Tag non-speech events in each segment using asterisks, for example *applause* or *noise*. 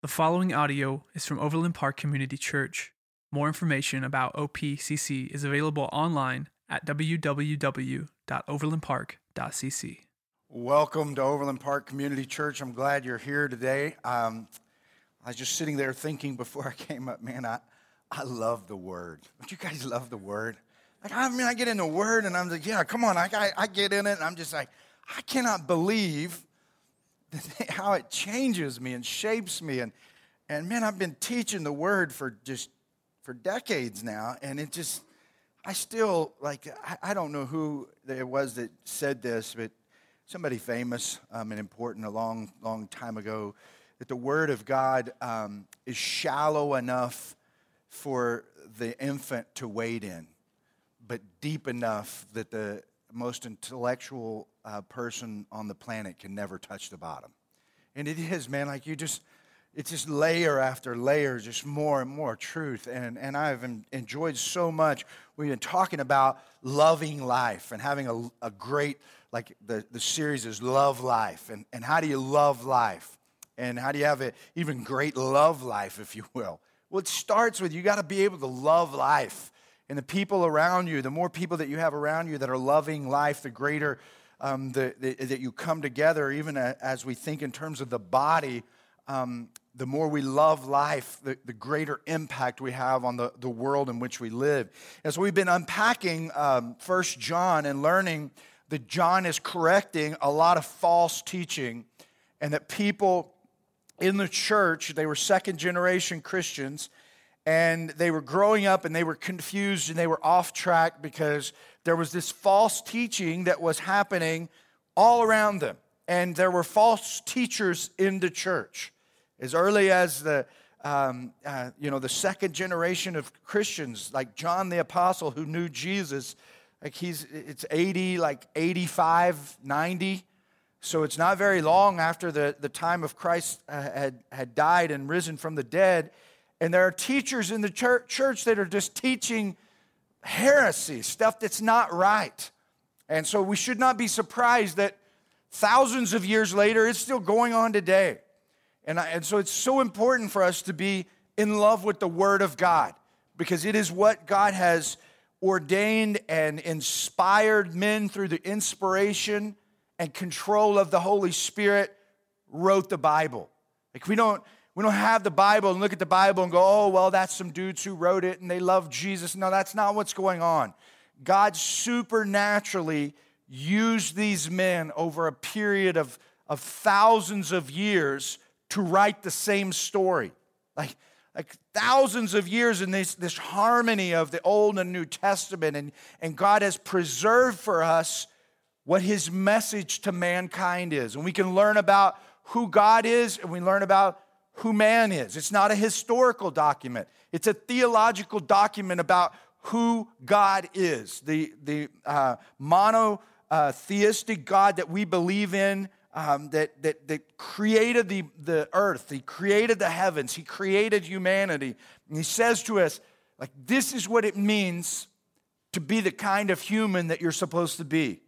The following audio is from Overland Park Community Church. More information about OPCC is available online at www.overlandpark.cc. Welcome to Overland Park Community Church. I'm glad you're here today. Um, I was just sitting there thinking before I came up, man, I, I love the Word. Don't you guys love the Word? Like, I mean, I get in the Word and I'm like, yeah, come on. I, I, I get in it and I'm just like, I cannot believe *laughs* how it changes me and shapes me. And, and man, I've been teaching the Word for just for decades now. And it just, I still, like, I, I don't know who it was that said this, but somebody famous um, and important a long, long time ago that the Word of God um, is shallow enough for the infant to wade in, but deep enough that the most intellectual uh, person on the planet can never touch the bottom. And it is, man, like you just, it's just layer after layer, just more and more truth. And, and I've enjoyed so much. We've been talking about loving life and having a, a great, like the, the series is Love Life. And, and how do you love life? And how do you have an even great love life, if you will? Well, it starts with you got to be able to love life. And the people around you, the more people that you have around you that are loving life, the greater um, the, the, that you come together, even as we think in terms of the body, um, the more we love life, the, the, greater impact we have on the, the world in which we live. As we've been unpacking um, First John and learning that John is correcting a lot of false teaching, and that people in the church, they were second generation Christians, and they were growing up and they were confused and they were off track because there was this false teaching that was happening all around them. And there were false teachers in the church. As early as the, um, uh, you know, the second generation of Christians, like John the Apostle, who knew Jesus, like he's, it's 80, like 85, 90. So it's not very long after the, the time of Christ uh, had, had died and risen from the dead. And there are teachers in the church, that are just teaching heresy, stuff that's not right. And so we should not be surprised that thousands of years later, it's still going on today. And, I, and so it's so important for us to be in love with the Word of God because it is what God has ordained and inspired men through the inspiration and control of the Holy Spirit wrote the Bible. Like we don't we don't have the Bible and look at the Bible and go, oh, well, that's some dudes who wrote it and they love Jesus. No, that's not what's going on. God supernaturally used these men over a period of, of thousands of years to write the same story. Like, like thousands of years in this, this harmony of the Old and New Testament. And, and God has preserved for us what his message to mankind is. And we can learn about who God is and we learn about who man is. It's not a historical document, it's a theological document about who God is. The, the uh, monotheistic God that we believe in. Um, that, that, that created the, the earth, he created the heavens, he created humanity. And he says to us, like, this is what it means to be the kind of human that you're supposed to be.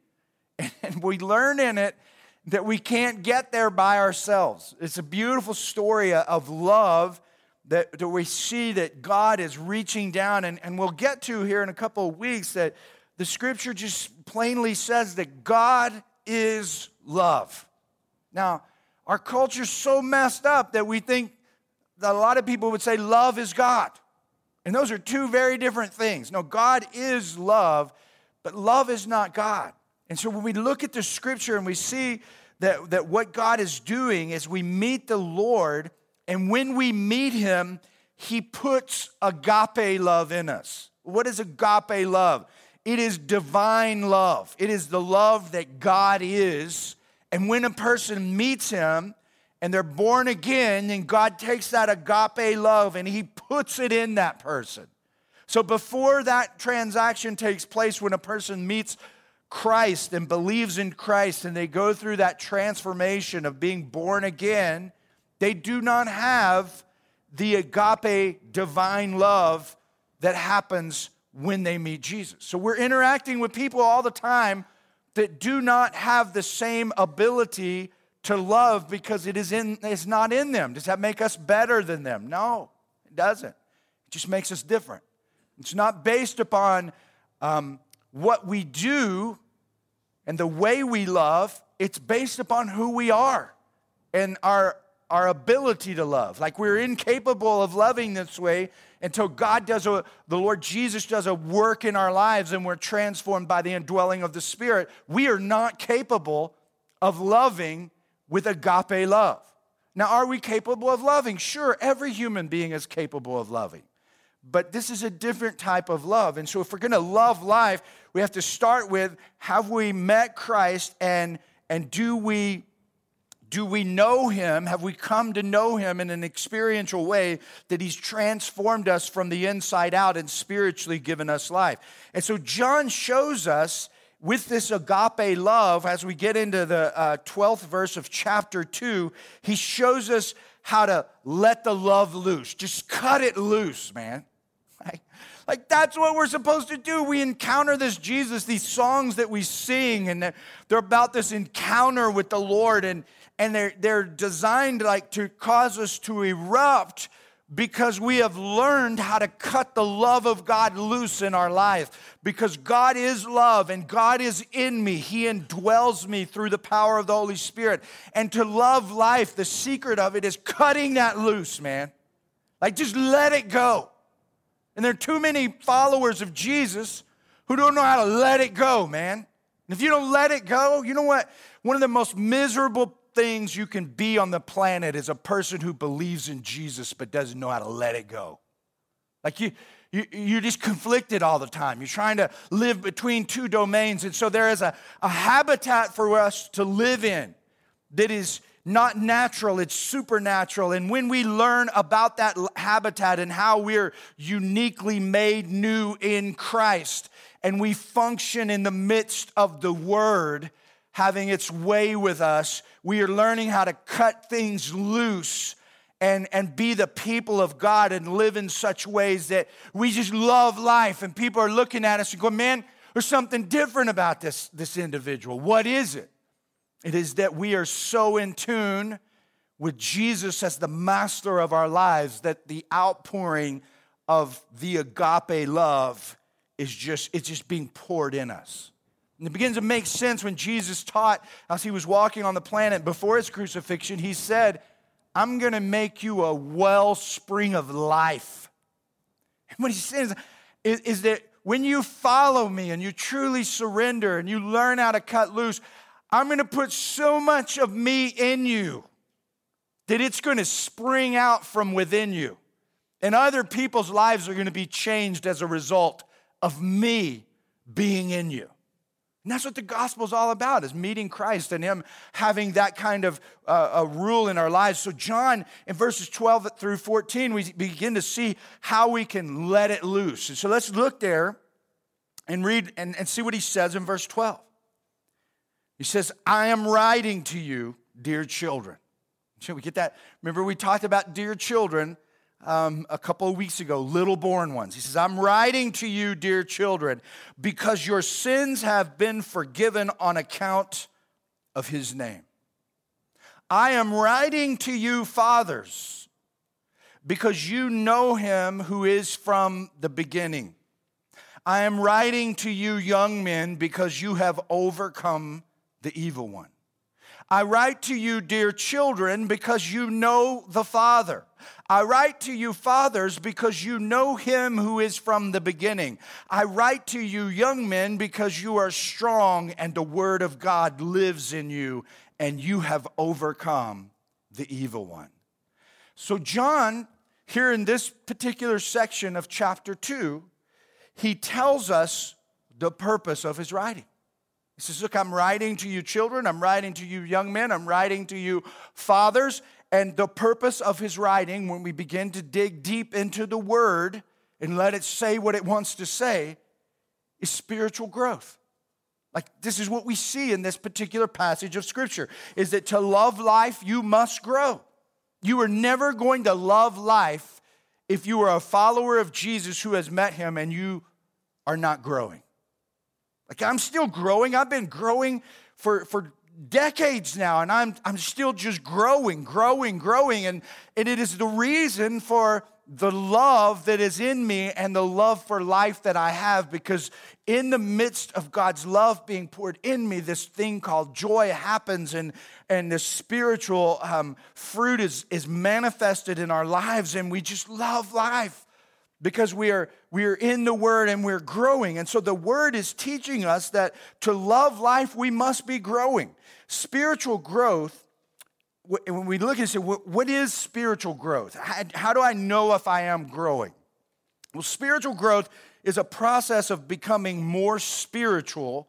*laughs* And we learn in it that we can't get there by ourselves. It's a beautiful story of love that, that we see that God is reaching down, and, and we'll get to here in a couple of weeks that the scripture just plainly says that God is love. Now, our culture's so messed up that we think that a lot of people would say love is God. And those are two very different things. No, God is love, but love is not God. And so when we look at the scripture and we see that, that what God is doing is we meet the Lord, and when we meet him, he puts agape love in us. What is agape love? It is divine love. It is the love that God is. And when a person meets him and they're born again, then God takes that agape love and he puts it in that person. So before that transaction takes place, when a person meets Christ and believes in Christ and they go through that transformation of being born again, they do not have the agape divine love that happens when they meet Jesus. So we're interacting with people all the time that do not have the same ability to love because it is in, it's not in them. Does that make us better than them? No, it doesn't. It just makes us different. It's not based upon um, what we do and the way we love, it's based upon who we are and our, our ability to love. Like we're incapable of loving this way until God does a, the Lord Jesus does a work in our lives and we're transformed by the indwelling of the Spirit. We are not capable of loving with agape love. Now, are we capable of loving? Sure, every human being is capable of loving. But this is a different type of love. And so, if we're going to love life, we have to start with have we met Christ and, and do we do we know him? Have we come to know him in an experiential way that he's transformed us from the inside out and spiritually given us life? And so John shows us with this agape love, as we get into the uh, 12th verse of chapter 2, he shows us how to let the love loose. Just cut it loose, man. Like, that's what we're supposed to do. We encounter this Jesus, these songs that we sing, and they're, they're about this encounter with the Lord, and, and they're, they're designed like to cause us to erupt because we have learned how to cut the love of God loose in our life. Because God is love and God is in me. He indwells me through the power of the Holy Spirit. And to love life, the secret of it is cutting that loose, man. Like just let it go. And there are too many followers of Jesus who don't know how to let it go, man. And if you don't let it go, you know what? One of the most miserable things you can be on the planet is a person who believes in Jesus but doesn't know how to let it go. Like you, you, you're just conflicted all the time. You're trying to live between two domains. And so there is a, a habitat for us to live in that is not natural, it's supernatural. And when we learn about that habitat and how we're uniquely made new in Christ, and we function in the midst of the Word having its way with us, we are learning how to cut things loose and, and be the people of God and live in such ways that we just love life. And people are looking at us and going, man, there's something different about this, this individual. What is it? It is that we are so in tune with Jesus as the master of our lives that the outpouring of the agape love is just it's just being poured in us. And it begins to make sense when Jesus taught as he was walking on the planet before his crucifixion, he said, I'm going to make you a wellspring of life. And what he says is, is that when you follow me and you truly surrender and you learn how to cut loose, I'm going to put so much of me in you that it's going to spring out from within you. And other people's lives are going to be changed as a result of me being in you. And that's what the gospel is all about, is meeting Christ and him having that kind of uh, a rule in our lives. So John, in verses 12 through 14, we begin to see how we can let it loose. And so let's look there and read and, and see what he says in verse 12. He says, I am writing to you, dear children. Should we get that? Remember, we talked about dear children um, a couple of weeks ago, little born ones. He says, I'm writing to you, dear children, because your sins have been forgiven on account of his name. I am writing to you, fathers, because you know him who is from the beginning. I am writing to you, young men, because you have overcome the evil one. I write to you, dear children, because you know the Father. I write to you, fathers, because you know him who is from the beginning. I write to you, young men, because you are strong and the word of God lives in you and you have overcome the evil one. So, John, here in this particular section of chapter 2, he tells us the purpose of his writing. He says, Look, I'm writing to you, children. I'm writing to you, young men. I'm writing to you, fathers. And the purpose of his writing, when we begin to dig deep into the word and let it say what it wants to say, is spiritual growth. Like this is what we see in this particular passage of scripture is that to love life you must grow. You are never going to love life if you are a follower of Jesus who has met him and you are not growing. Like I'm still growing. I've been growing for, for decades now, and I'm, I'm still just growing, growing, growing. And, and it is the reason for the love that is in me and the love for life that I have because in the midst of God's love being poured in me, this thing called joy happens and, and the spiritual um, fruit is, is manifested in our lives and we just love life because we are, we are in the Word and we're growing. And so the Word is teaching us that to love life, we must be growing. Spiritual growth when we look at it, what is spiritual growth? How do I know if I am growing? Well, spiritual growth is a process of becoming more spiritual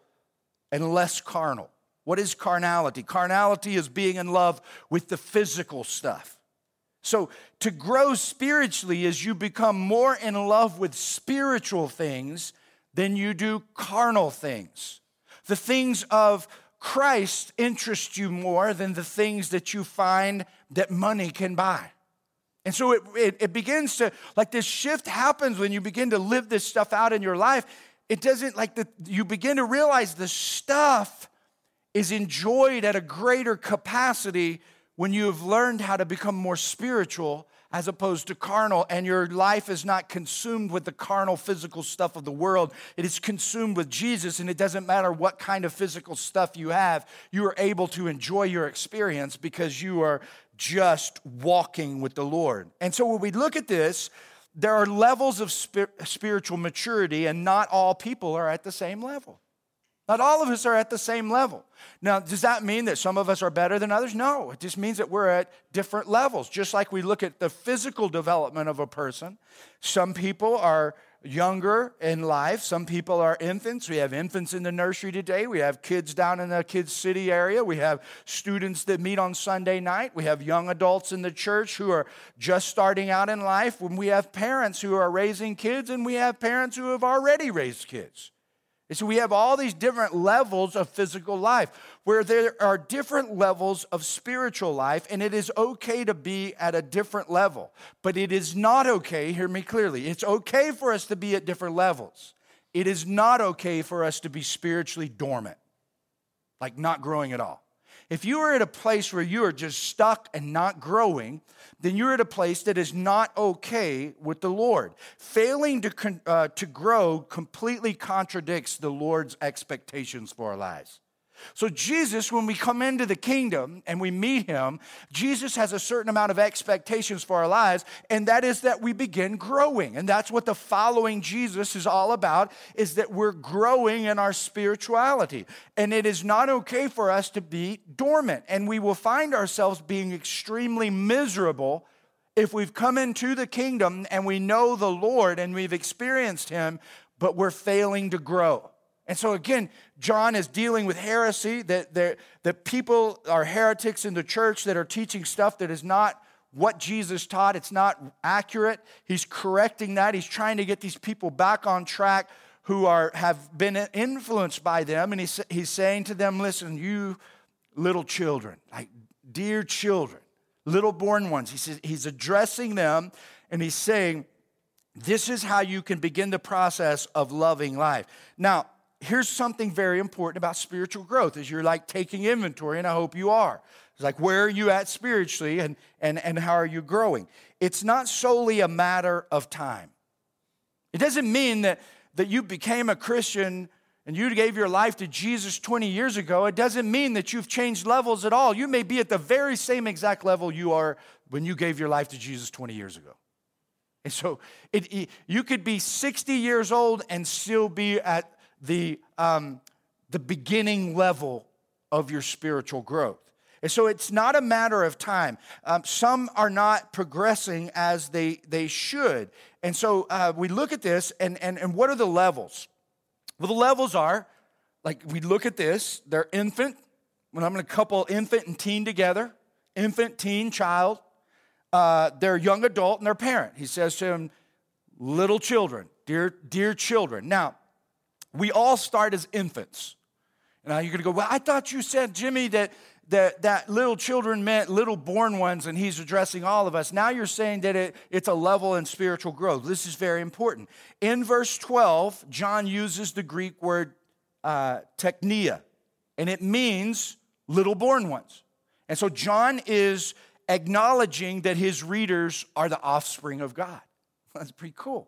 and less carnal. What is carnality? Carnality is being in love with the physical stuff. So, to grow spiritually is you become more in love with spiritual things than you do carnal things. The things of Christ interest you more than the things that you find that money can buy. And so it, it, it, begins to, like this shift happens when you begin to live this stuff out in your life. It doesn't, like, the, you begin to realize the stuff is enjoyed at a greater capacity when you have learned how to become more spiritual as opposed to carnal, and your life is not consumed with the carnal, physical stuff of the world. It is consumed with Jesus, and it doesn't matter what kind of physical stuff you have, you are able to enjoy your experience because you are just walking with the Lord. And so when we look at this, there are levels of spiritual maturity, and not all people are at the same level. Not all of us are at the same level. Now, does that mean that some of us are better than others? No, it just means that we're at different levels. Just like we look at the physical development of a person, some people are younger in life, some people are infants. We have infants in the nursery today, we have kids down in the kids' city area, we have students that meet on Sunday night, we have young adults in the church who are just starting out in life, when we have parents who are raising kids, and we have parents who have already raised kids. And so we have all these different levels of physical life where there are different levels of spiritual life, and it is okay to be at a different level. But it is not okay, hear me clearly, it's okay for us to be at different levels. It is not okay for us to be spiritually dormant, like not growing at all. If you are at a place where you are just stuck and not growing, then you're at a place that is not okay with the Lord. Failing to, uh, to grow completely contradicts the Lord's expectations for our lives. So, Jesus, when we come into the kingdom and we meet him, Jesus has a certain amount of expectations for our lives, and that is that we begin growing. And that's what the following Jesus is all about, is that we're growing in our spirituality. And it is not okay for us to be dormant, and we will find ourselves being extremely miserable if we've come into the kingdom and we know the Lord and we've experienced him, but we're failing to grow. And so, again, John is dealing with heresy, that, that people are heretics in the church that are teaching stuff that is not what Jesus taught. It's not accurate. He's correcting that. He's trying to get these people back on track who are, have been influenced by them. And he's, he's saying to them, listen, you little children, like dear children, little born ones, he says, he's addressing them and he's saying, this is how you can begin the process of loving life. Now, here's something very important about spiritual growth is you're like taking inventory and i hope you are. It's like where are you at spiritually and, and, and how are you growing? It's not solely a matter of time. It doesn't mean that, that you became a christian and you gave your life to jesus 20 years ago. It doesn't mean that you've changed levels at all. You may be at the very same exact level you are when you gave your life to jesus 20 years ago. And so it, it, you could be 60 years old and still be at the, um, the beginning level of your spiritual growth. And so it's not a matter of time. Um, some are not progressing as they, they should. And so uh, we look at this, and, and, and what are the levels? Well, the levels are like we look at this, they're infant. When I'm going to couple infant and teen together, infant, teen, child, uh, they're young adult and their parent. He says to them, little children, dear, dear children. Now, we all start as infants. Now you're going to go, well, I thought you said, Jimmy, that, that, that little children meant little born ones, and he's addressing all of us. Now you're saying that it, it's a level in spiritual growth. This is very important. In verse 12, John uses the Greek word uh, teknia, and it means little born ones. And so John is acknowledging that his readers are the offspring of God. *laughs* That's pretty cool.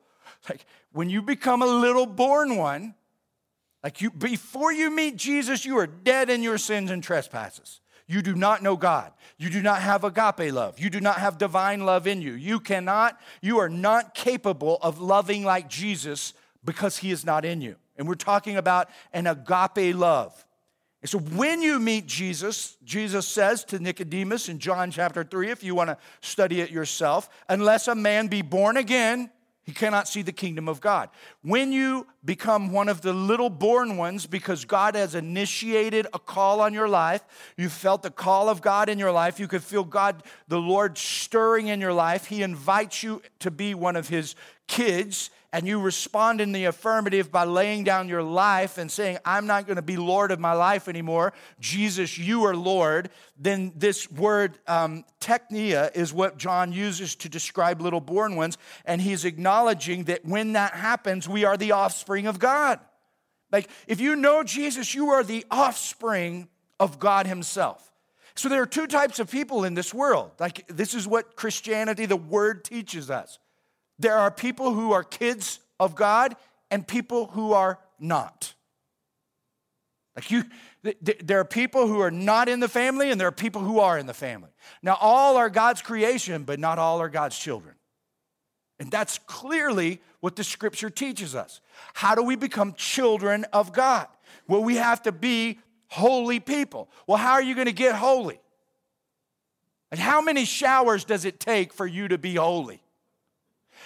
Like when you become a little born one, like you before you meet Jesus, you are dead in your sins and trespasses. You do not know God. You do not have agape love. You do not have divine love in you. You cannot, you are not capable of loving like Jesus because he is not in you. And we're talking about an agape love. And so when you meet Jesus, Jesus says to Nicodemus in John chapter 3, if you want to study it yourself, unless a man be born again, he cannot see the kingdom of God. When you become one of the little born ones because God has initiated a call on your life, you felt the call of God in your life, you could feel God, the Lord, stirring in your life. He invites you to be one of His kids and you respond in the affirmative by laying down your life and saying, I'm not going to be Lord of my life anymore. Jesus, you are Lord. Then this word, um, teknia, is what John uses to describe little born ones. And he's acknowledging that when that happens, we are the offspring of God. Like, if you know Jesus, you are the offspring of God Himself. So there are two types of people in this world. Like, this is what Christianity, the word, teaches us. There are people who are kids of God and people who are not. Like you, there are people who are not in the family and there are people who are in the family. Now, all are God's creation, but not all are God's children. And that's clearly what the scripture teaches us. How do we become children of God? Well, we have to be holy people. Well, how are you going to get holy? And how many showers does it take for you to be holy?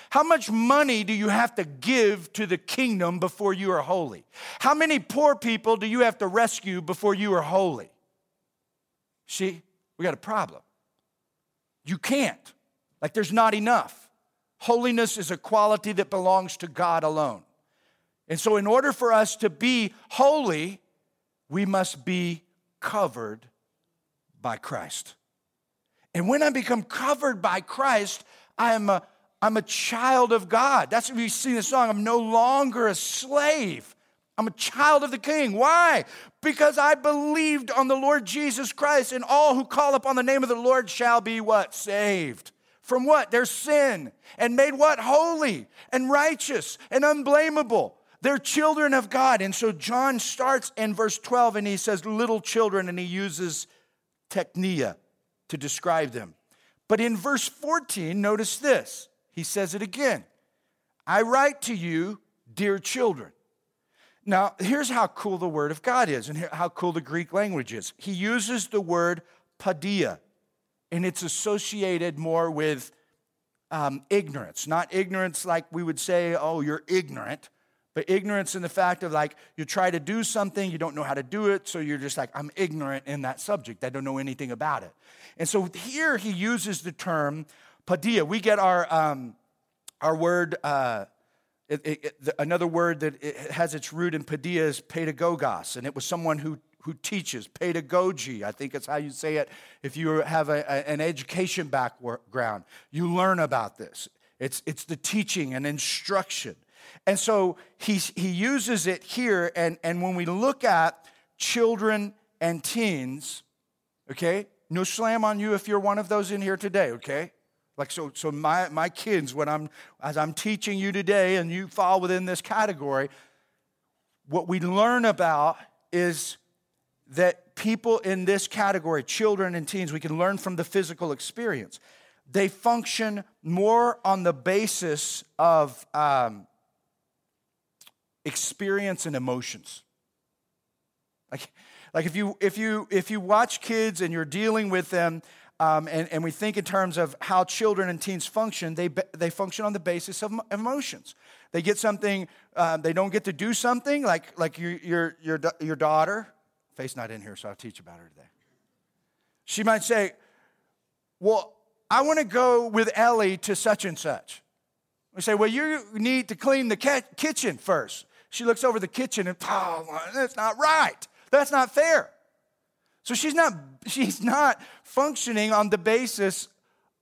How much money do you have to give to the kingdom before you are holy? How many poor people do you have to rescue before you are holy? See, we got a problem. You can't. Like, there's not enough. Holiness is a quality that belongs to God alone. And so, in order for us to be holy, we must be covered by Christ. And when I become covered by Christ, I am a I'm a child of God. That's what we see in the song. I'm no longer a slave. I'm a child of the king. Why? Because I believed on the Lord Jesus Christ, and all who call upon the name of the Lord shall be what? Saved. From what? Their sin. And made what? Holy and righteous and unblameable. They're children of God. And so John starts in verse 12 and he says, little children, and he uses teknia to describe them. But in verse 14, notice this he says it again I write to you, dear children. Now, here's how cool the Word of God is and how cool the Greek language is. He uses the word paideia, and it's associated more with um, ignorance. Not ignorance like we would say, oh, you're ignorant, but ignorance in the fact of like you try to do something, you don't know how to do it, so you're just like, I'm ignorant in that subject. I don't know anything about it. And so here he uses the term Paideia. We get our, um, our word, uh, it, it, it, another word that has its root in paideia is pedagogos, and it was someone who, who teaches, pedagogy, I think it's how you say it. If you have a, a, an education background, you learn about this. It's, it's the teaching and instruction. And so he, he uses it here, and, and when we look at children and teens, okay, no slam on you if you're one of those in here today, okay? Like so, so my, my kids, when I'm as I'm teaching you today, and you fall within this category, what we learn about is that people in this category, children and teens, we can learn from the physical experience. They function more on the basis of um, experience and emotions. Like, like if you if you if you watch kids and you're dealing with them um, and, and we think in terms of how children and teens function, they, they function on the basis of emotions. They get something, uh, they don't get to do something, like, like your, your, your, your daughter. Faith's not in here, so I'll teach about her today. She might say, Well, I want to go with Ellie to such and such. We say, Well, you need to clean the kitchen first. She looks over the kitchen and, Oh, that's not right. That's not fair. So she's not, *laughs* she's not functioning on the basis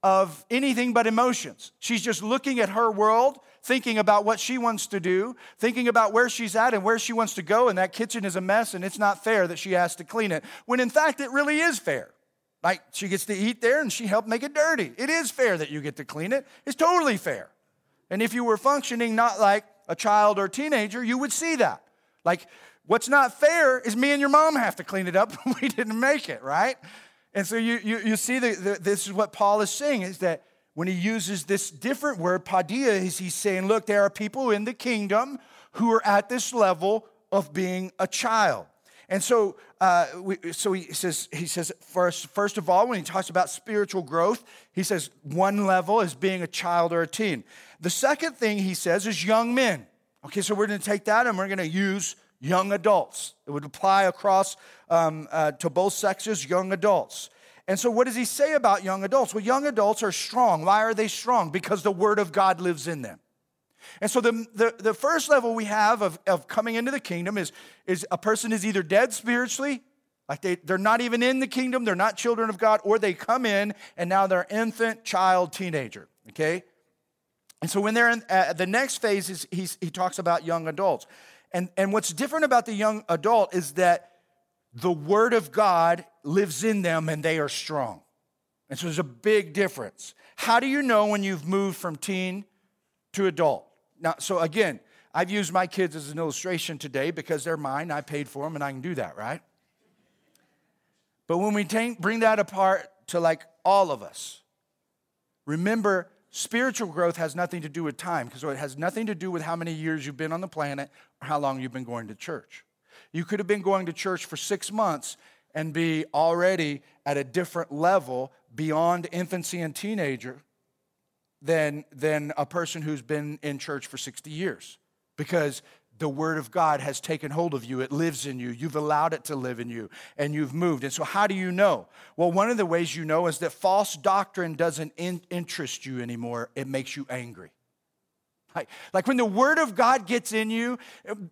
of anything but emotions. She's just looking at her world thinking about what she wants to do, thinking about where she's at and where she wants to go, and that kitchen is a mess and it's not fair that she has to clean it. When in fact, it really is fair. Like she gets to eat there and she helped make it dirty. It is fair that you get to clean it. It's totally fair. And if you were functioning not like a child or teenager, you would see that. Like, what's not fair is me and your mom have to clean it up *laughs* we didn't make it, right? And so you, you, you see that this is what Paul is saying is that when he uses this different word, paideia, is he's saying, look, there are people in the kingdom who are at this level of being a child. And so, uh, we, so he says, he says first, first of all, when he talks about spiritual growth, he says one level is being a child or a teen. The second thing he says is young men. Okay, so we're going to take that and we're going to use young adults. It would apply across um, uh, to both sexes, young adults. And so, what does he say about young adults? Well, young adults are strong. Why are they strong? Because the Word of God lives in them. And so, the, the, the first level we have of, of coming into the kingdom is, is a person is either dead spiritually, like they, they're not even in the kingdom, they're not children of God, or they come in and now they're infant, child, teenager. Okay? And so, when they're in uh, the next phase, is he talks about young adults. And, and what's different about the young adult is that the Word of God lives in them and they are strong. And so there's a big difference. How do you know when you've moved from teen to adult? Now, so again, I've used my kids as an illustration today because they're mine. I paid for them and I can do that, right? But when we bring that apart to like all of us, remember spiritual growth has nothing to do with time because it has nothing to do with how many years you've been on the planet or how long you've been going to church. You could have been going to church for six months and be already at a different level beyond infancy and teenager than, than a person who's been in church for 60 years because the word of God has taken hold of you. It lives in you. You've allowed it to live in you and you've moved. And so, how do you know? Well, one of the ways you know is that false doctrine doesn't in- interest you anymore, it makes you angry. Like, like when the word of God gets in you,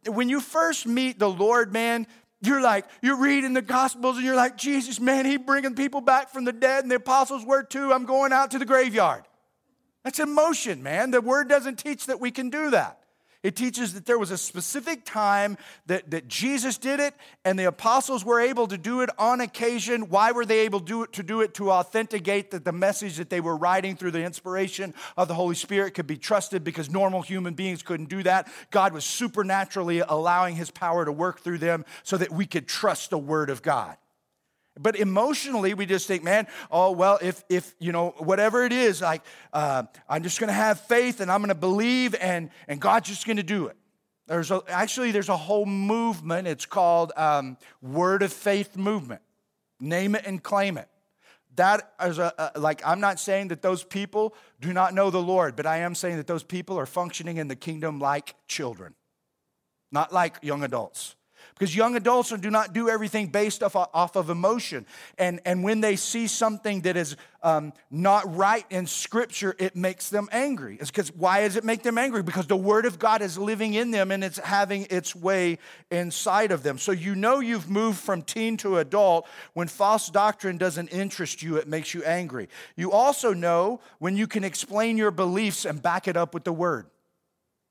when you first meet the Lord, man, you're like, you're reading the Gospels and you're like, Jesus, man, he bringing people back from the dead, and the apostles were too. I'm going out to the graveyard. That's emotion, man. The word doesn't teach that we can do that. It teaches that there was a specific time that, that Jesus did it and the apostles were able to do it on occasion. Why were they able to do it? To do it to authenticate that the message that they were writing through the inspiration of the Holy Spirit could be trusted because normal human beings couldn't do that. God was supernaturally allowing his power to work through them so that we could trust the word of God. But emotionally, we just think, man, oh, well, if, if you know, whatever it is, like, uh, I'm just going to have faith and I'm going to believe and, and God's just going to do it. There's a, actually, there's a whole movement. It's called um, Word of Faith Movement. Name it and claim it. That is a, a, like, I'm not saying that those people do not know the Lord, but I am saying that those people are functioning in the kingdom like children, not like young adults. Because young adults do not do everything based off, off of emotion. And, and when they see something that is um, not right in Scripture, it makes them angry. It's because why does it make them angry? Because the Word of God is living in them and it's having its way inside of them. So you know you've moved from teen to adult when false doctrine doesn't interest you, it makes you angry. You also know when you can explain your beliefs and back it up with the Word.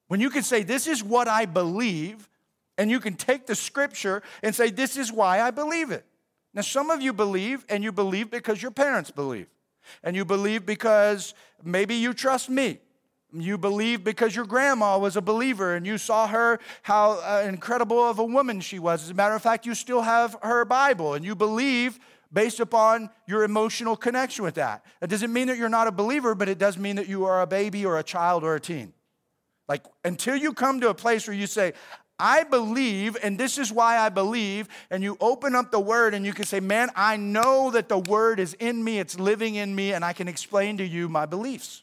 When you can say, This is what I believe and you can take the scripture and say, This is why I believe it. Now, some of you believe, and you believe because your parents believe. And you believe because maybe you trust me. You believe because your grandma was a believer and you saw her, how uh, incredible of a woman she was. As a matter of fact, you still have her Bible and you believe based upon your emotional connection with that. It doesn't mean that you're not a believer, but it does mean that you are a baby or a child or a teen. Like until you come to a place where you say, I believe, and this is why I believe, and you open up the word and you can say, Man, I know that the word is in me, it's living in me, and I can explain to you my beliefs.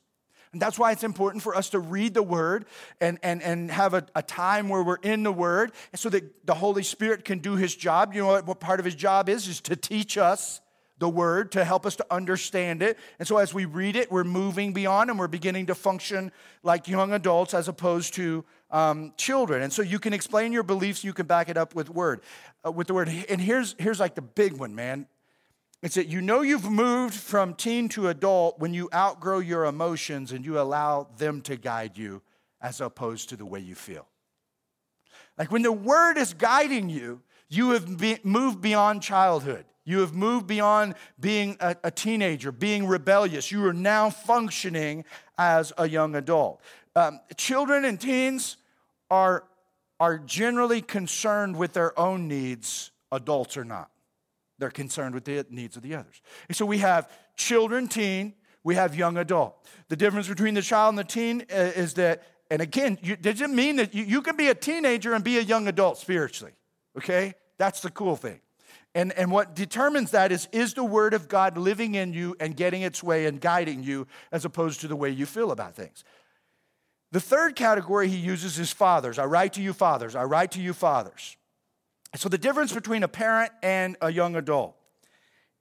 And that's why it's important for us to read the word and, and, and have a, a time where we're in the word so that the Holy Spirit can do his job. You know what, what part of his job is? Is to teach us the word to help us to understand it. And so as we read it, we're moving beyond and we're beginning to function like young adults as opposed to um, children. And so you can explain your beliefs, you can back it up with word, uh, with the word. And here's here's like the big one, man. It's that you know you've moved from teen to adult when you outgrow your emotions and you allow them to guide you as opposed to the way you feel. Like when the word is guiding you, you have be, moved beyond childhood. You have moved beyond being a, a, teenager, being rebellious. You are now functioning as a young adult. Um, children and teens are, are generally concerned with their own needs, adults are not. They're concerned with the needs of the others. And so we have children, teen, we have young adult. The difference between the child and the teen uh, is that, and again, you, doesn't mean that you, you can be a teenager and be a young adult spiritually, okay? That's the cool thing. And, and what determines that is is the word of God living in you and getting its way and guiding you as opposed to the way you feel about things. The third category he uses is fathers. I write to you, fathers. I write to you, fathers. So the difference between a parent and a young adult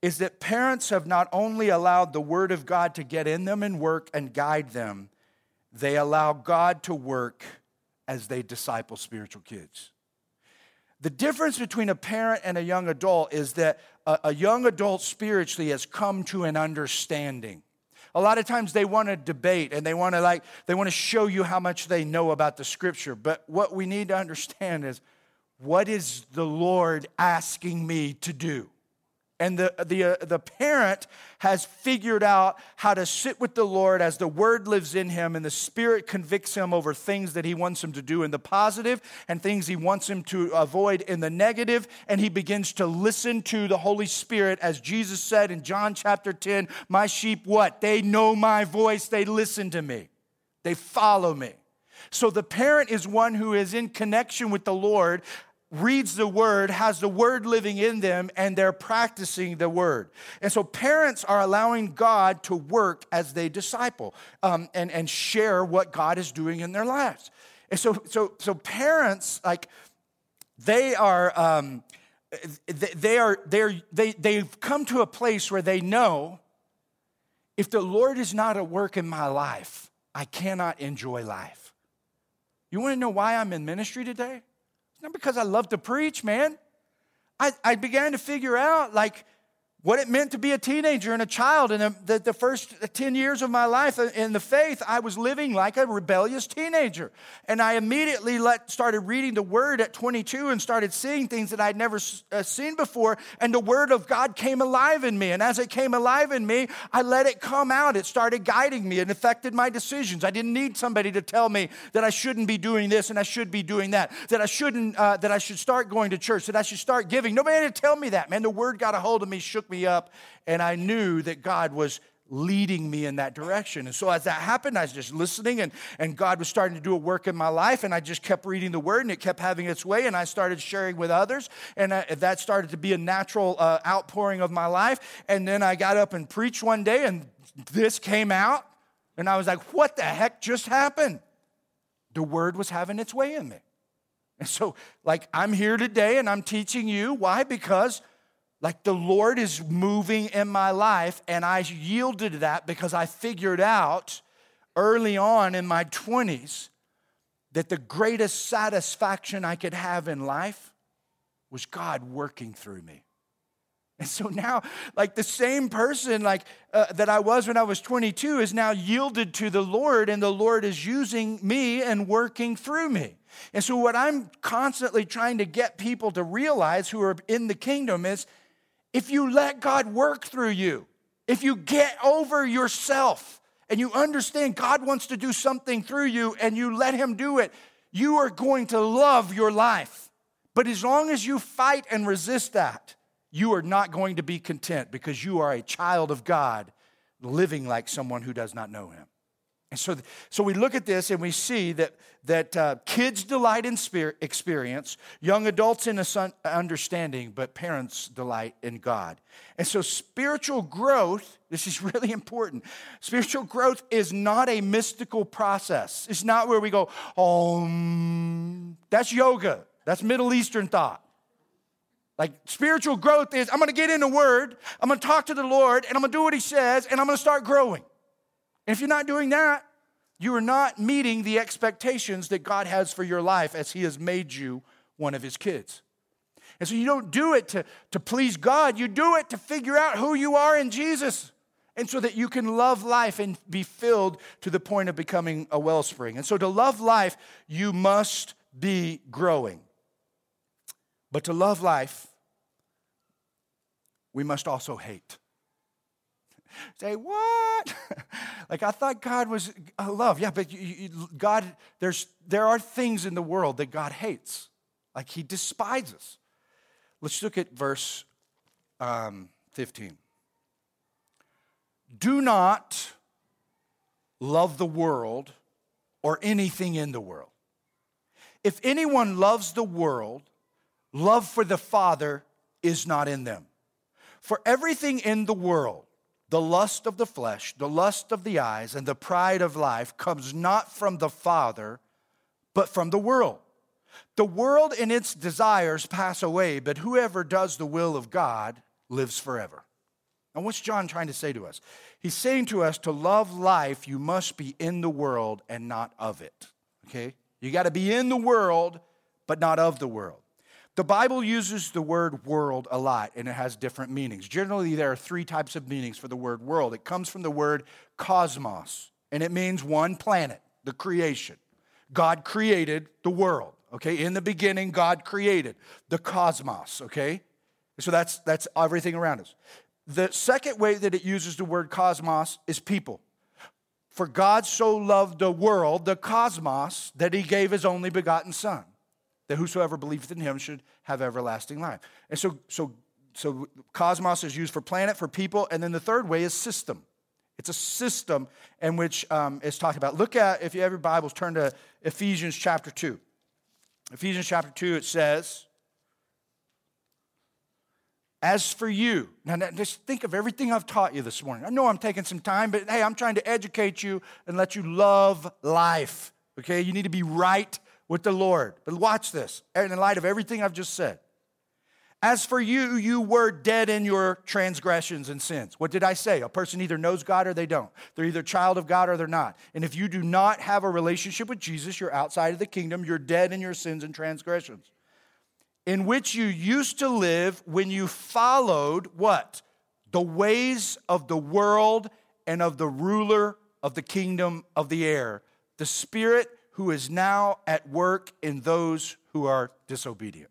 is that parents have not only allowed the word of God to get in them and work and guide them, they allow God to work as they disciple spiritual kids. The difference between a parent and a young adult is that a, young adult spiritually has come to an understanding. A lot of times they want to debate and they want to like they want to show you how much they know about the scripture. But what we need to understand is what is the Lord asking me to do? And the, the, uh, the parent has figured out how to sit with the Lord as the word lives in him and the Spirit convicts him over things that he wants him to do in the positive and things he wants him to avoid in the negative. And he begins to listen to the Holy Spirit, as Jesus said in John chapter 10 My sheep, what? They know my voice, they listen to me, they follow me. So the parent is one who is in connection with the Lord, reads the word, has the word living in them, and they're practicing the word. And so parents are allowing God to work as they disciple um, and, and share what God is doing in their lives. And so, so, so parents, like, they are, um, they are, they're, they, they've come to a place where they know if the Lord is not at work in my life, I cannot enjoy life. You want to know why I'm in ministry today? Not because I love to preach, man. I, I began to figure out, like, what it meant to be a teenager and a child. And the, the, first 10 years of my life in the faith, I was living like a rebellious teenager. And I immediately let, started reading the Word at 22 and started seeing things that I'd never uh, seen before. And the Word of God came alive in me. And as it came alive in me, I let it come out. It started guiding me and affected my decisions. I didn't need somebody to tell me that I shouldn't be doing this and I should be doing that, that I shouldn't, uh, that I should start going to church, that I should start giving. Nobody had to tell me that, man. The Word got a hold of me, shook me up, and I knew that God was leading me in that direction. And so as that happened, I was just listening and, and God was starting to do a work in my life and I just kept reading the word and it kept having its way and I started sharing with others and I, that started to be a natural uh, outpouring of my life. And then I got up and preached one day and this came out and I was like, what the heck just happened? The word was having its way in me. And so like I'm here today and I'm teaching you. Why? Because like the Lord is moving in my life, and I yielded to that because I figured out early on in my 20s that the greatest satisfaction I could have in life was God working through me. And so now, like the same person like uh, that I was when I was 22 is now yielded to the Lord, and the Lord is using me and working through me. And so, what I'm constantly trying to get people to realize who are in the kingdom is if you let God work through you, if you get over yourself and you understand God wants to do something through you and you let Him do it, you are going to love your life. But as long as you fight and resist that, you are not going to be content because you are a child of God living like someone who does not know Him. And so, so we look at this and we see that, that uh, kids delight in spirit, experience, young adults in understanding, but parents delight in God. And so spiritual growth, this is *laughs* really important. Spiritual growth is not a mystical process. It's not where we go, oh, that's yoga. That's Middle Eastern thought. Like spiritual growth is I'm gonna get in the Word, I'm gonna talk to the Lord, and I'm gonna do what He says, and I'm gonna start growing. And if you're not doing that, you are not meeting the expectations that God has for your life as He has made you one of His kids. And so you don't do it to, to please God, you do it to figure out who you are in Jesus. And so that you can love life and be filled to the point of becoming a wellspring. And so to love life, you must be growing. But to love life, we must also hate. Say, what? *laughs* like, I thought God was love. Yeah, but you, you, God, there's, there are things in the world that God hates. Like, He despises. Let's look at verse um, 15. Do not love the world or anything in the world. If anyone loves the world, love for the Father is not in them. For everything in the world, the lust of the flesh, the lust of the eyes, and the pride of life comes not from the Father, but from the world. The world and its desires pass away, but whoever does the will of God lives forever. And what's John trying to say to us? He's saying to us to love life, you must be in the world and not of it. Okay? You got to be in the world, but not of the world. The Bible uses the word world a lot and it has different meanings. Generally, there are three types of meanings for the word world. It comes from the word cosmos, and it means one planet, the creation. God created the world, okay? In the beginning, God created the cosmos, okay? So that's, that's everything around us. The second way that it uses the word cosmos is people. For God so loved the world, the cosmos, that he gave his only begotten Son, that whosoever believeth in him should have everlasting life. And so, so, so cosmos is used for planet, for people, and then the third way is system. It's a system in which um, it's talked about. Look at, if you have your Bibles, turn to Ephesians chapter 2. Ephesians chapter 2, it says, as for you, now just think of everything I've taught you this morning. I know I'm taking some time, but hey, I'm trying to educate you and let you love life. Okay, you need to be right with the Lord. But watch this, in light of everything I've just said. As for you, you were dead in your transgressions and sins. What did I say? A person either knows God or they don't. They're either child of God or they're not. And if you do not have a relationship with Jesus, you're outside of the kingdom, you're dead in your sins and transgressions in which you used to live when you followed what? The ways of the world and of the ruler of the kingdom of the air, the spirit who is now at work in those who are disobedient.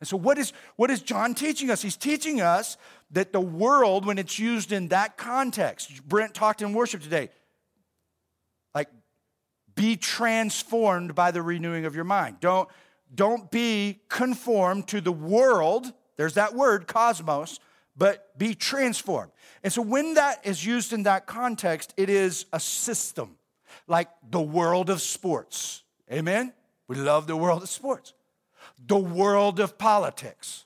And so, what is, what is John teaching us? He's teaching us that the world, when it's used in that context, Brent talked in worship today, like, be transformed by the renewing of your mind. Don't, don't be conformed to the world. There's that word, cosmos, but be transformed. And so when that is used in that context, it is a system, like the world of sports. Amen? We love the world of sports. The world of politics.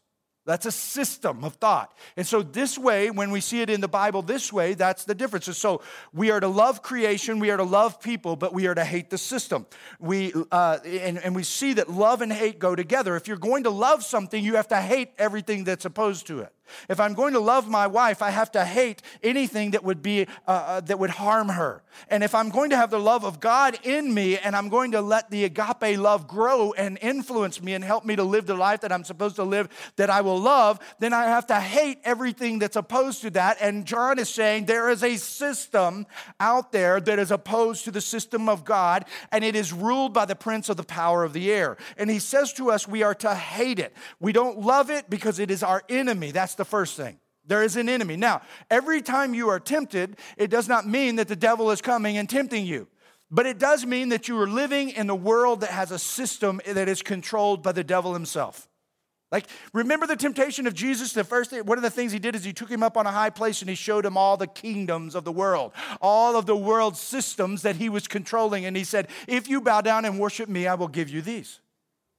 That's a system of thought. And so, this way, when we see it in the Bible this way, that's the difference. So, we are to love creation, we are to love people, but we are to hate the system. We, uh, and, and we see that love and hate go together. If you're going to love something, you have to hate everything that's opposed to it. If I'm going to love my wife, I have to hate anything that would be uh, uh, that would harm her. And if I'm going to have the love of God in me, and I'm going to let the agape love grow and influence me and help me to live the life that I'm supposed to live, that I will love, then I have to hate everything that's opposed to that. And John is saying there is a system out there that is opposed to the system of God, and it is ruled by the prince of the power of the air. And he says to us, we are to hate it. We don't love it because it is our enemy. That's the first thing. There is an enemy. Now, every time you are tempted, it does not mean that the devil is coming and tempting you. But it does mean that you are living in a world that has a system that is controlled by the devil himself. Like, remember the temptation of Jesus? The first thing, one of the things he did is he took him up on a high place and he showed him all the kingdoms of the world, all of the world systems that he was controlling. And he said, If you bow down and worship me, I will give you these.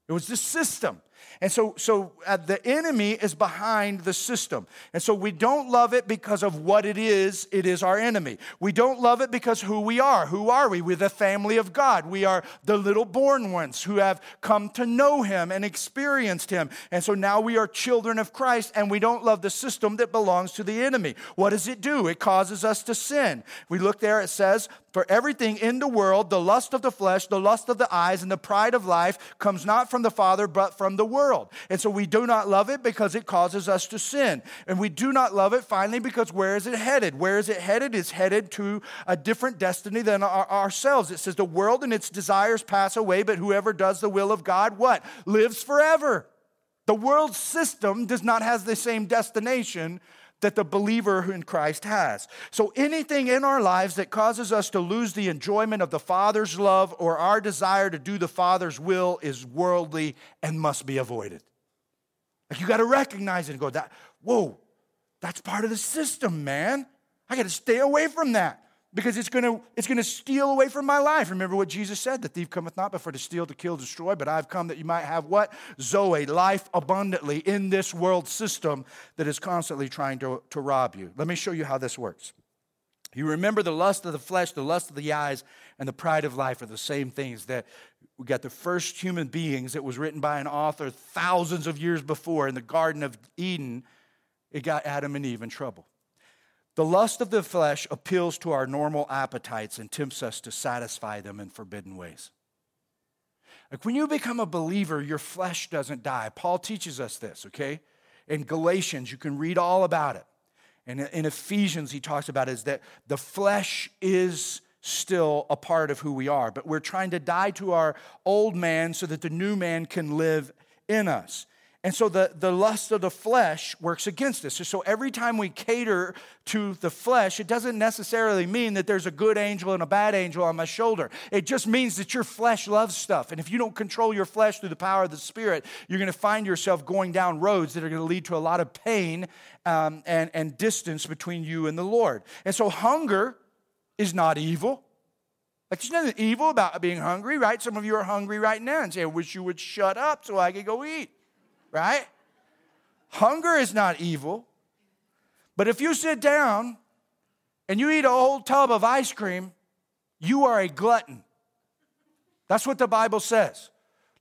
It was the system. And so, so uh, the enemy is behind the system. And so we don't love it because of what it is, it is our enemy. We don't love it because who we are. Who are we? We're the family of God. We are the little born ones who have come to know him and experienced him. And so now we are children of Christ and we don't love the system that belongs to the enemy. What does it do? It causes us to sin. We look there, it says, For everything in the world, the lust of the flesh, the lust of the eyes, and the pride of life comes not from the Father, but from the world. And so we do not love it because it causes us to sin. And we do not love it finally because where is it headed? Where is it headed? It's headed to a different destiny than our, ourselves. It says, The world and its desires pass away, but whoever does the will of God, what? Lives forever. The world system does not have the same destination that the believer in Christ has. So anything in our lives that causes us to lose the enjoyment of the Father's love or our desire to do the Father's will is worldly and must be avoided. Like you got to recognize it and go, that, whoa, that's part of the system, man. I got to stay away from that because it's going to it's going to steal away from my life. Remember what Jesus said, the thief cometh not but for to steal, to kill, destroy, but I've come that you might have what? Zoe, life abundantly in this world system that is constantly trying to, to rob you. Let me show you how this works. You remember the lust of the flesh, the lust of the eyes, and the pride of life are the same things that we got the first human beings. It was written by an author thousands of years before in the Garden of Eden. It got Adam and Eve in trouble. The lust of the flesh appeals to our normal appetites and tempts us to satisfy them in forbidden ways. Like when you become a believer, your flesh doesn't die. Paul teaches us this, okay? In Galatians, you can read all about it. And in Ephesians, he talks about is that the flesh is still a part of who we are, but we're trying to die to our old man so that the new man can live in us. And so the, the lust of the flesh works against us. So every time we cater to the flesh, it doesn't necessarily mean that there's a good angel and a bad angel on my shoulder. It just means that your flesh loves stuff. And if you don't control your flesh through the power of the Spirit, you're going to find yourself going down roads that are going to lead to a lot of pain um, and, and distance between you and the Lord. And so hunger is not evil. Like there's nothing evil about being hungry, right? Some of you are hungry right now and say, I wish you would shut up so I could go eat right? Hunger is not evil. But if you sit down and you eat a whole tub of ice cream, you are a glutton. That's what the Bible says.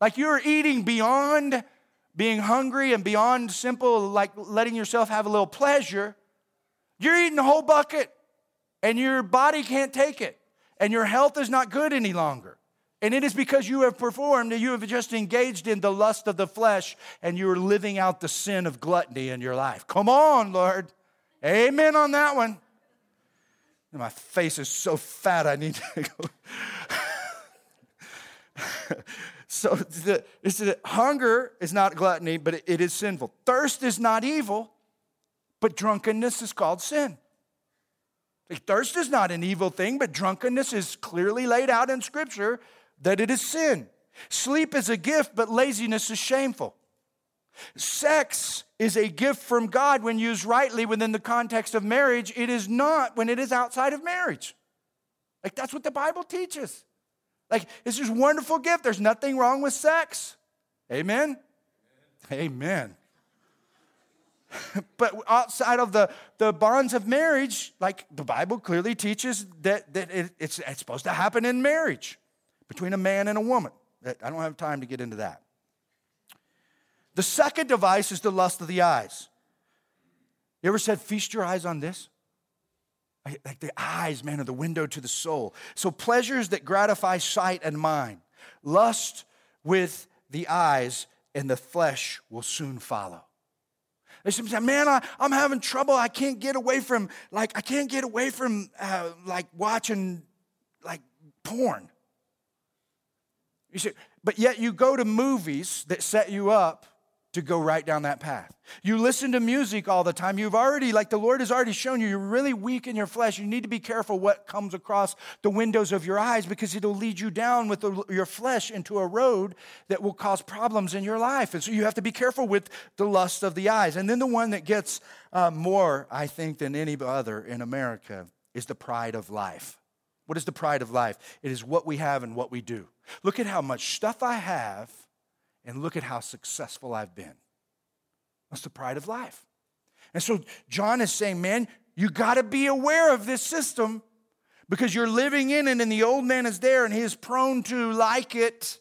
Like you're eating beyond being hungry and beyond simple, like letting yourself have a little pleasure. You're eating a whole bucket and your body can't take it and your health is not good any longer. And it is because you have performed you have just engaged in the lust of the flesh and you are living out the sin of gluttony in your life. Come on, Lord. Amen on that one. My face is so fat, I need to go. *laughs* so the, it's the, hunger is not gluttony, but it, it is sinful. Thirst is not evil, but drunkenness is called sin. Like, thirst is not an evil thing, but drunkenness is clearly laid out in Scripture that it is sin. Sleep is a gift, but laziness is shameful. Sex is a gift from God when used rightly within the context of marriage. It is not when it is outside of marriage. Like that's what the Bible teaches. Like it's this wonderful gift. There's nothing wrong with sex. Amen. Amen. *laughs* but outside of the, the bonds of marriage, like the Bible clearly teaches that, that it, it's, it's supposed to happen in marriage between a man and a woman. I don't have time to get into that. The second device is the lust of the eyes. You ever said, feast your eyes on this? Like the eyes, man, are the window to the soul. So pleasures that gratify sight and mind. Lust with the eyes and the flesh will soon follow. They say, man, I, am having trouble. I can't get away from, like, I can't get away from, uh, like, watching, like, porn. You see, but yet you go to movies that set you up to go right down that path. You listen to music all the time. You've already, like the Lord has already shown you, you're really weak in your flesh. You need to be careful what comes across the windows of your eyes because it'll lead you down with the, your flesh into a road that will cause problems in your life. And so you have to be careful with the lust of the eyes. And then the one that gets uh, more, I think, than any other in America is the pride of life. What is the pride of life? It is what we have and what we do. Look at how much stuff I have, and look at how successful I've been. That's the pride of life. And so John is saying, man, you got to be aware of this system because you're living in it, and the old man is there, and he is prone to like it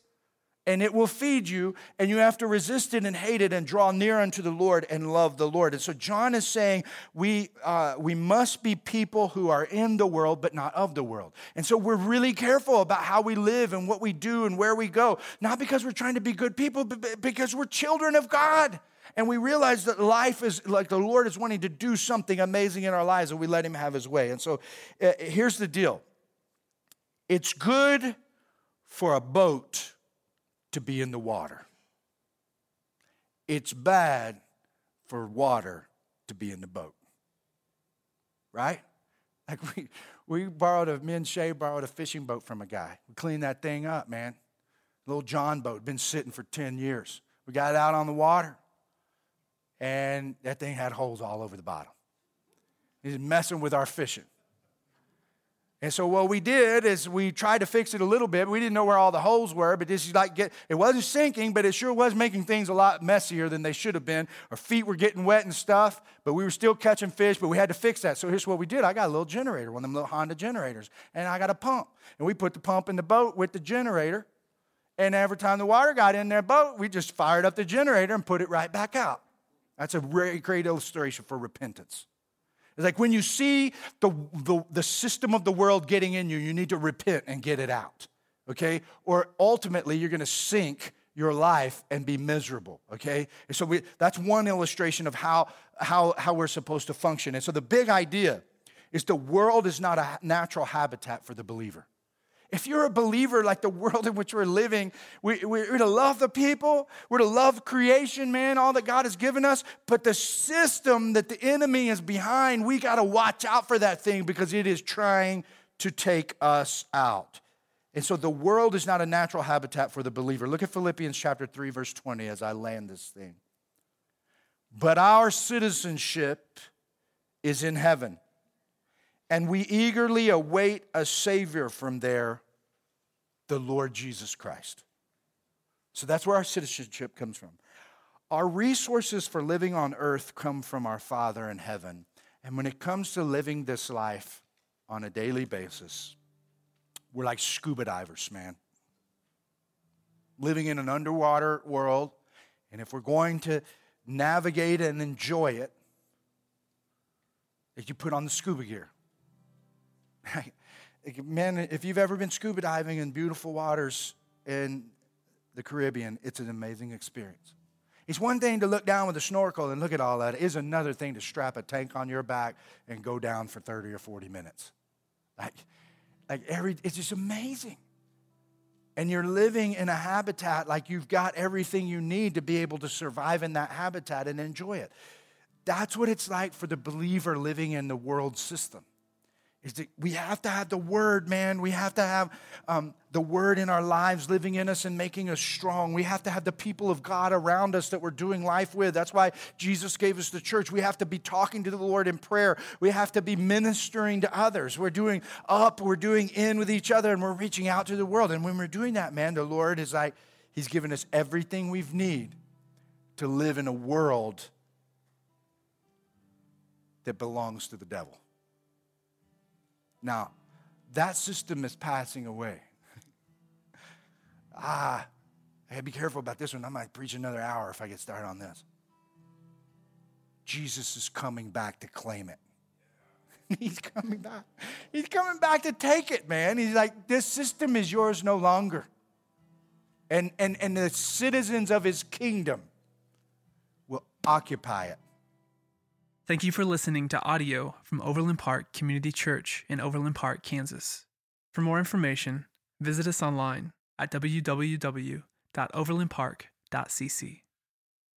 and it will feed you, and you have to resist it and hate it and draw near unto the Lord and love the Lord. And so John is saying we, uh, we must be people who are in the world, but not of the world. And so we're really careful about how we live and what we do and where we go, not because we're trying to be good people, but because we're children of God. And we realize that life is like the Lord is wanting to do something amazing in our lives, and we let Him have His way. And so uh, here's the deal it's good for a boat to be in the water. It's bad for water to be in the boat. Right? Like we, we borrowed a, me and Shay borrowed a fishing boat from a guy. We cleaned that thing up, man. Little John boat, been sitting for 10 years. We got it out on the water, and that thing had holes all over the bottom. He's messing with our fishing. And so what we did is we tried to fix it a little bit. We didn't know where all the holes were, but this is like get it wasn't sinking, but it sure was making things a lot messier than they should have been. Our feet were getting wet and stuff, but we were still catching fish, but we had to fix that. So here's what we did. I got a little generator, one of them little Honda generators, and I got a pump. And we put the pump in the boat with the generator. And every time the water got in their boat, we just fired up the generator and put it right back out. That's a very great illustration for repentance. It's like when you see the, the, the system of the world getting in you, you need to repent and get it out, okay? Or ultimately, you're gonna sink your life and be miserable, okay? And so we, that's one illustration of how, how, how we're supposed to function. And so the big idea is the world is not a natural habitat for the believer. If you're a believer like the world in which we're living, we, we're to love the people, we're to love creation, man, all that God has given us. But the system that the enemy is behind, we got to watch out for that thing because it is trying to take us out. And so the world is not a natural habitat for the believer. Look at Philippians chapter 3, verse 20 as I land this thing. But our citizenship is in heaven and we eagerly await a Savior from there, the Lord Jesus Christ. So that's where our citizenship comes from. Our resources for living on earth come from our Father in heaven. And when it comes to living this life on a daily basis, we're like scuba divers, man. Living in an underwater world, and if we're going to navigate and enjoy it, you put on the scuba gear. *laughs* Man, if you've ever been scuba diving in beautiful waters in the Caribbean, it's an amazing experience. It's one thing to look down with a snorkel and look at all that. It is another thing to strap a tank on your back and go down for 30 or 40 minutes. Like, like every, it's just amazing. And you're living in a habitat like you've got everything you need to be able to survive in that habitat and enjoy it. That's what it's like for the believer living in the world system is that we have to have the word, man. We have to have um, the word in our lives living in us and making us strong. We have to have the people of God around us that we're doing life with. That's why Jesus gave us the church. We have to be talking to the Lord in prayer. We have to be ministering to others. We're doing up, we're doing in with each other, and we're reaching out to the world. And when we're doing that, man, the Lord is like, He's given us everything we need to live in a world that belongs to the devil. Now, that system is passing away. *laughs* ah, I gotta be careful about this one. I might preach another hour if I get started on this. Jesus is coming back to claim it. *laughs* He's coming back. He's coming back to take it, man. He's like, this system is yours no longer. And, and, and the citizens of his kingdom will occupy it. Thank you for listening to audio from Overland Park Community Church in Overland Park, Kansas. For more information, visit us online at www.overlandpark.cc.